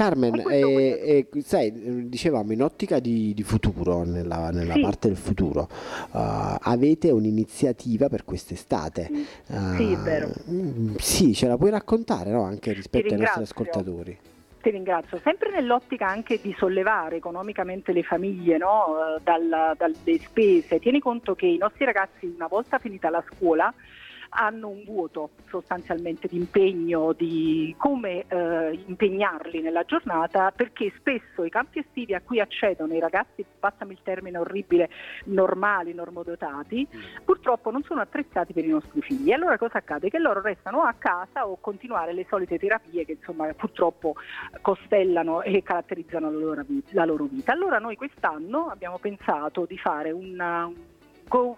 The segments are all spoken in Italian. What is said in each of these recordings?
Carmen, eh, eh, sai, dicevamo in ottica di, di futuro, nella, nella sì. parte del futuro, uh, avete un'iniziativa per quest'estate. Uh, sì, vero. Mm, sì, ce la puoi raccontare no? anche rispetto ai nostri ascoltatori. Ti ringrazio, sempre nell'ottica anche di sollevare economicamente le famiglie no? Dal, dalle spese. Tieni conto che i nostri ragazzi una volta finita la scuola hanno un vuoto sostanzialmente di impegno, di come eh, impegnarli nella giornata, perché spesso i campi estivi a cui accedono i ragazzi, passami il termine orribile, normali, normodotati, mm. purtroppo non sono attrezzati per i nostri figli. Allora cosa accade? Che loro restano a casa o continuare le solite terapie che insomma purtroppo costellano e caratterizzano la loro, la loro vita. Allora noi quest'anno abbiamo pensato di fare una,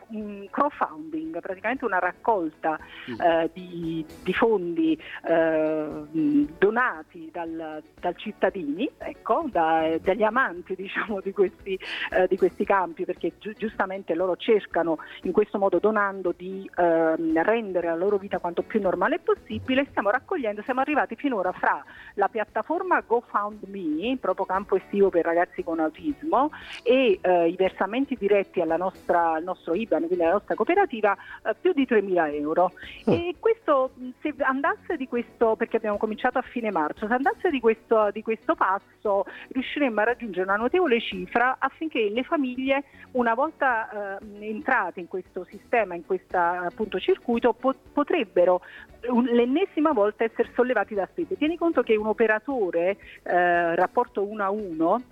un crowdfunding, praticamente una raccolta eh, di, di, fondi eh, donati dal, dal cittadini, ecco, da, dagli amanti diciamo, di, questi, eh, di, questi, campi, perché gi- giustamente loro cercano in questo modo donando di ehm, rendere la loro vita quanto più normale possibile. Stiamo raccogliendo, siamo arrivati finora fra la piattaforma GoFundMe, proprio campo estivo per ragazzi con autismo, e eh, i versamenti diretti alla nostra, al nostro IBAN, quindi la nostra cooperativa, eh, più di 3.000 euro. Oh. E questo, se andasse di questo, perché abbiamo cominciato a fine marzo, se andasse di questo, di questo passo riusciremmo a raggiungere una notevole cifra affinché le famiglie, una volta eh, entrate in questo sistema, in questo appunto circuito, po- potrebbero l'ennesima volta essere sollevati da spese. Tieni conto che un operatore, eh, rapporto 1 a 1,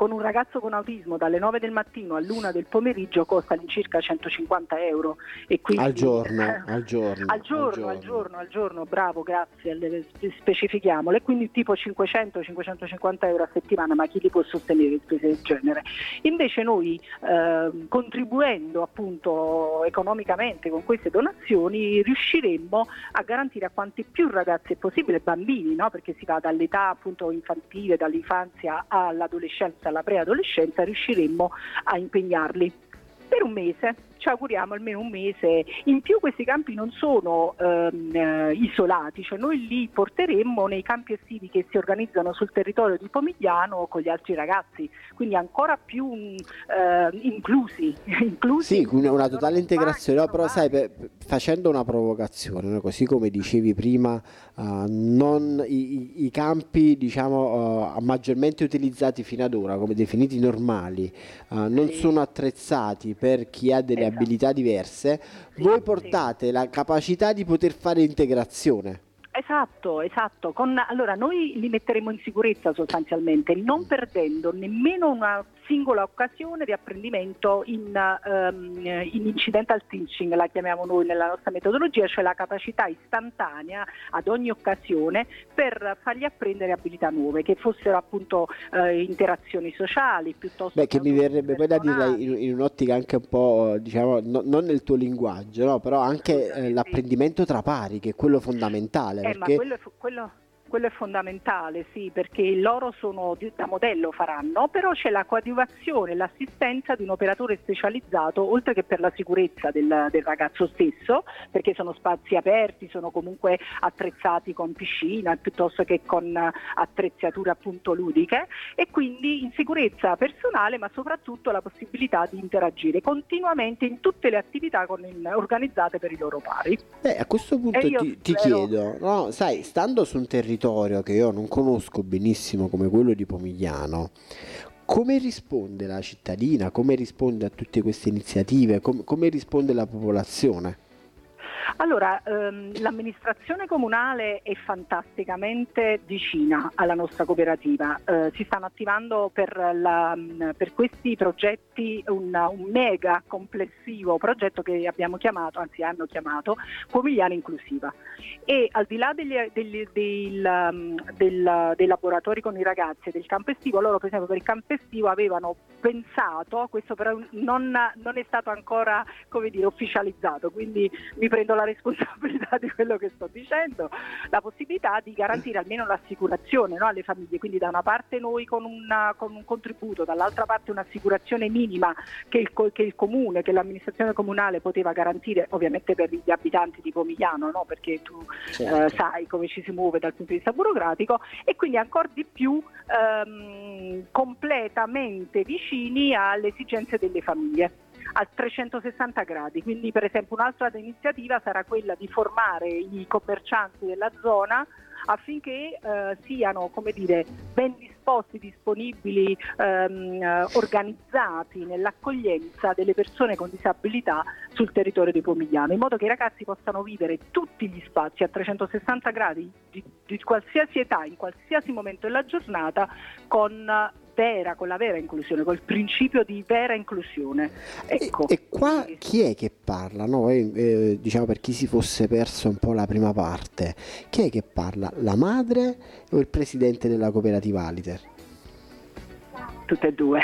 con un ragazzo con autismo dalle 9 del mattino all'1 del pomeriggio costa all'incirca 150 euro. E quindi, al, giorno, eh, al, giorno, al, giorno, al giorno, al giorno, bravo, grazie, specifichiamole, quindi tipo 500-550 euro a settimana, ma chi li può sostenere spese del genere? Invece noi eh, contribuendo appunto economicamente con queste donazioni riusciremmo a garantire a quanti più ragazzi è possibile, bambini, no? perché si va dall'età appunto infantile, dall'infanzia all'adolescenza alla preadolescenza riusciremmo a impegnarli per un mese ci auguriamo almeno un mese. In più questi campi non sono ehm, eh, isolati, cioè noi li porteremmo nei campi estivi che si organizzano sul territorio di Pomigliano con gli altri ragazzi, quindi ancora più eh, inclusi, inclusi. Sì, una, una totale integrazione, no, però sai, per, facendo una provocazione, così come dicevi prima, uh, non, i, i, campi diciamo, uh, maggiormente utilizzati fino ad ora, come definiti normali, uh, non sono attrezzati per chi ha delle abilità diverse, voi portate la capacità di poter fare integrazione. Esatto, esatto. Con, allora noi li metteremo in sicurezza sostanzialmente, non perdendo nemmeno una singola occasione di apprendimento in, um, in, incidental teaching, la chiamiamo noi nella nostra metodologia, cioè la capacità istantanea ad ogni occasione per fargli apprendere abilità nuove, che fossero appunto eh, interazioni sociali piuttosto Beh, che mi verrebbe poi da dire in, in, un'ottica anche un po', diciamo, no, non nel tuo linguaggio, no? però anche eh, l'apprendimento tra pari, che è quello fondamentale. Eh, perché... ma quello, quello quello è fondamentale, sì, perché loro sono da modello faranno, però c'è la coadiuvazione, l'assistenza di un operatore specializzato, oltre che per la sicurezza del, del ragazzo stesso, perché sono spazi aperti, sono comunque attrezzati con piscina piuttosto che con attrezzature appunto ludiche e quindi in sicurezza personale, ma soprattutto la possibilità di interagire continuamente in tutte le attività in, organizzate per i loro pari. Beh, a questo punto ti, ti chiedo, no, sai, stando su un territorio territorio che io non conosco benissimo come quello di Pomigliano, come risponde la cittadina, come risponde a tutte queste iniziative, come, come risponde la popolazione? Allora, ehm, l'amministrazione comunale è fantasticamente vicina alla nostra cooperativa. Eh, si stanno attivando per, la, per questi progetti un, un, mega complessivo progetto che abbiamo chiamato, anzi hanno chiamato, Pomigliana Inclusiva. E al di là degli, degli, del, del, dei laboratori con i ragazzi e del campo estivo, loro per esempio per il campo estivo avevano pensato, questo però non, non è stato ancora dire, ufficializzato, quindi mi prendo la responsabilità di quello che sto dicendo, la possibilità di garantire almeno l'assicurazione no, alle famiglie, quindi da una parte noi con, una, con, un contributo, dall'altra parte un'assicurazione minima che il, che il, comune, che l'amministrazione comunale poteva garantire ovviamente per gli abitanti di Pomigliano, no, perché tu certo. eh, sai come ci si muove dal punto di vista burocratico e quindi ancora di più ehm, completamente vicini alle esigenze delle famiglie a 360 gradi. Quindi per esempio un'altra iniziativa sarà quella di formare i commercianti della zona affinché eh, siano come dire, ben disposti, disponibili, ehm, organizzati nell'accoglienza delle persone con disabilità sul territorio di Pomigliano, in modo che i ragazzi possano vivere tutti gli spazi a 360 gradi di, di qualsiasi età, in qualsiasi momento della giornata, con vera, con la vera inclusione, col principio di vera inclusione. Ecco. E, e qua chi è che parla? No? Eh, eh, diciamo per chi si fosse perso un po' la prima parte, chi è che parla? La madre o il presidente della cooperativa Aliter? Tutte e due.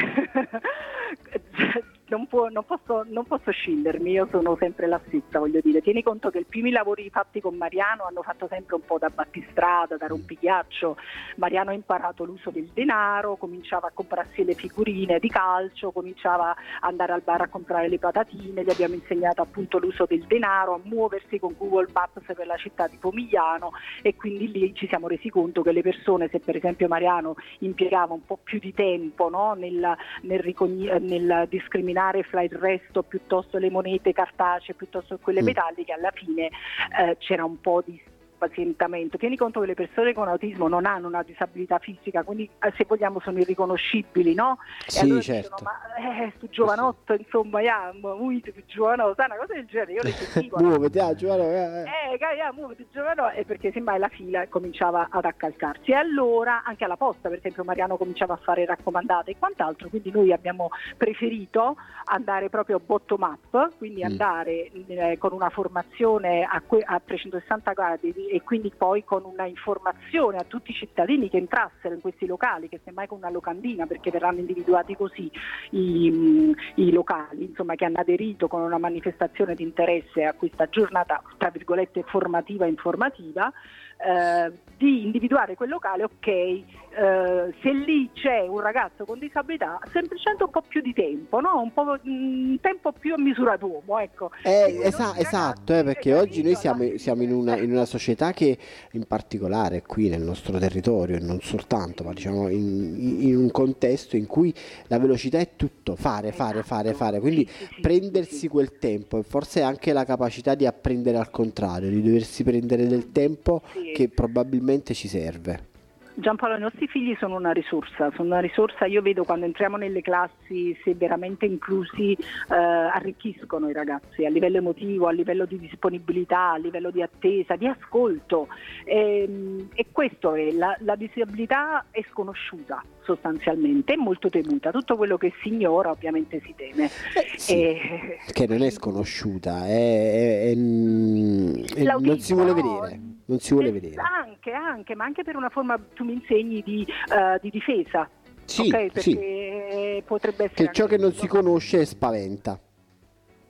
Non, può, non, posso, non, posso, scindermi, io sono sempre la stessa, voglio dire. Tieni conto che i primi lavori fatti con Mariano hanno fatto sempre un po' da battistrada, da rompighiaccio. Mariano ha imparato l'uso del denaro, cominciava a comprarsi le figurine di calcio, cominciava ad andare al bar a comprare le patatine, gli abbiamo insegnato appunto l'uso del denaro, a muoversi con Google Maps per la città di Pomigliano e quindi lì ci siamo resi conto che le persone, se per esempio Mariano impiegava un po' più di tempo no, nel, nel, nel discriminare eliminare fra il resto piuttosto le monete cartacee piuttosto che quelle mm. metalliche, alla fine eh, c'era un po' di pazientamento. Tieni conto che le persone con autismo non hanno una disabilità fisica, quindi eh, se vogliamo sono irriconoscibili, no? Sì, allora certo. Dicono, ma eh, stu giovanotto, insomma, ya, muoviti più giovanotto, una cosa del genere, io le sentivo. muoviti, ah, giovanotto, eh, eh, ya, muoviti, giovanotto, e perché semmai la fila cominciava ad accalcarsi. E allora, anche alla posta, per esempio, Mariano cominciava a fare raccomandate e quant'altro, quindi noi abbiamo preferito andare proprio bottom up, quindi mm. andare eh, con una formazione a, que- a 360 gradi e quindi poi con una informazione a tutti i cittadini che entrassero in questi locali, che semmai con una locandina, perché verranno individuati così i, i locali, insomma, che hanno aderito con una manifestazione di interesse a questa giornata, tra virgolette, formativa e informativa, eh, di individuare quel locale, ok, eh, se lì c'è un ragazzo con disabilità, semplicemente un po' più di tempo, no? un, po', un tempo più a misura d'uomo. Ecco. Eh, esa- esatto, eh, perché oggi noi siamo, siamo in, una, in, una, società che in particolare qui nel nostro territorio, e non soltanto, ma diciamo in, in, un contesto in cui la velocità è tutto, fare, fare, esatto. fare, fare, quindi prendersi quel tempo e forse anche la capacità di apprendere al contrario, di doversi prendere del tempo che probabilmente ci serve. Giampaolo, i nostri figli sono una risorsa, sono una risorsa, io vedo quando entriamo nelle classi se veramente inclusi eh, arricchiscono i ragazzi a livello emotivo, a livello di disponibilità, a livello di attesa, di ascolto. E, ehm, e questo è, la, la, disabilità è sconosciuta sostanzialmente, è molto temuta, tutto quello che si ignora ovviamente si teme. Eh, sì, e... Che non è sconosciuta, è, è, non si vuole vedere non si vuole eh, vedere. Anche, anche, ma anche per una forma, tu mi insegni, di, uh, di difesa. Sì, okay, sì. potrebbe essere... Che ciò che non si conosce spaventa.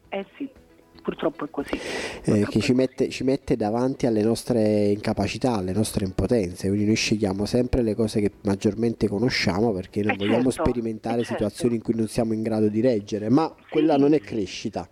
Eh sì, purtroppo è così. Eh, che ci mette, ci mette, davanti alle nostre incapacità, alle nostre impotenze, quindi noi scegliamo sempre le cose che maggiormente conosciamo perché non eh vogliamo certo, sperimentare certo. situazioni in cui non siamo in grado di reggere, ma sì. quella non è crescita.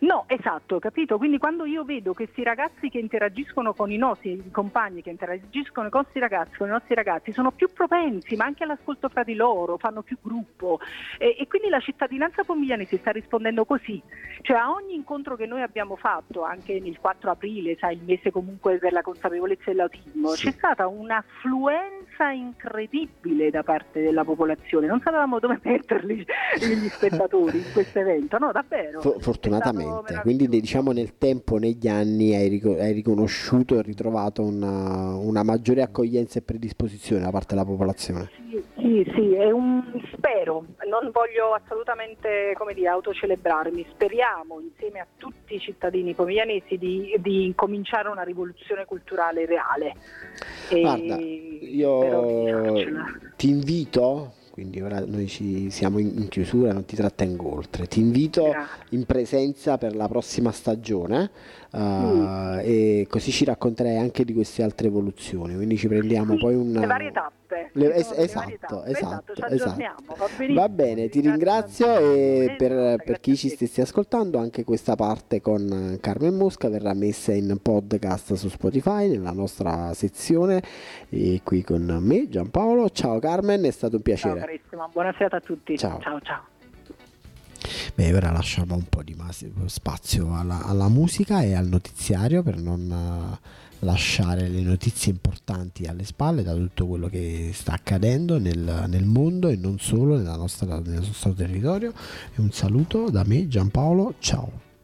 No, esatto, capito? Quindi quando io vedo questi ragazzi che interagiscono con i nostri compagni, che interagiscono con i nostri ragazzi, con i nostri ragazzi, sono più propensi, ma anche all'ascolto fra di loro, fanno più gruppo e, e quindi la cittadinanza pomiglianese sta rispondendo così. Cioè a ogni incontro che noi abbiamo fatto, anche il 4 aprile, sai, il mese comunque per la consapevolezza dell'autismo, sì. c'è stata un'affluenza incredibile da parte della popolazione, non sapevamo dove metterli gli spettatori in questo evento, no davvero. For- fortunatamente quindi diciamo nel tempo, negli anni hai, ric- hai riconosciuto e ritrovato una, una, maggiore accoglienza e predisposizione da parte della popolazione. Sì, sì, sì un, spero, non voglio assolutamente come dire, autocelebrarmi, speriamo insieme a tutti i cittadini pomiglianesi di, di cominciare una rivoluzione culturale reale. Guarda, io ti invito quindi ora noi ci siamo in, chiusura, non ti trattengo oltre. Ti invito in presenza per la prossima stagione uh, e così ci racconterai anche di queste altre evoluzioni, quindi ci prendiamo Sì, poi un... le varie tappe. Le- es- esatto, esatto, ci esatto. aggiorniamo, va. Va bene, ti ringrazio e per, per chi ci te. stesse ascoltando anche questa parte con Carmen Mosca verrà messa in podcast su Spotify nella nostra sezione e qui con me Giampaolo. Ciao Carmen, è stato un Ciao piacere. carissima, buona serata a tutti. Ciao. ciao. ciao. Beh, ora lasciamo un po' di mas- spazio alla, alla musica e al notiziario per non eh, lasciare le notizie importanti alle spalle da tutto quello che sta accadendo nel, nel mondo e non solo nostra- nel nostro territorio. E un saluto da me Giampaolo, ciao.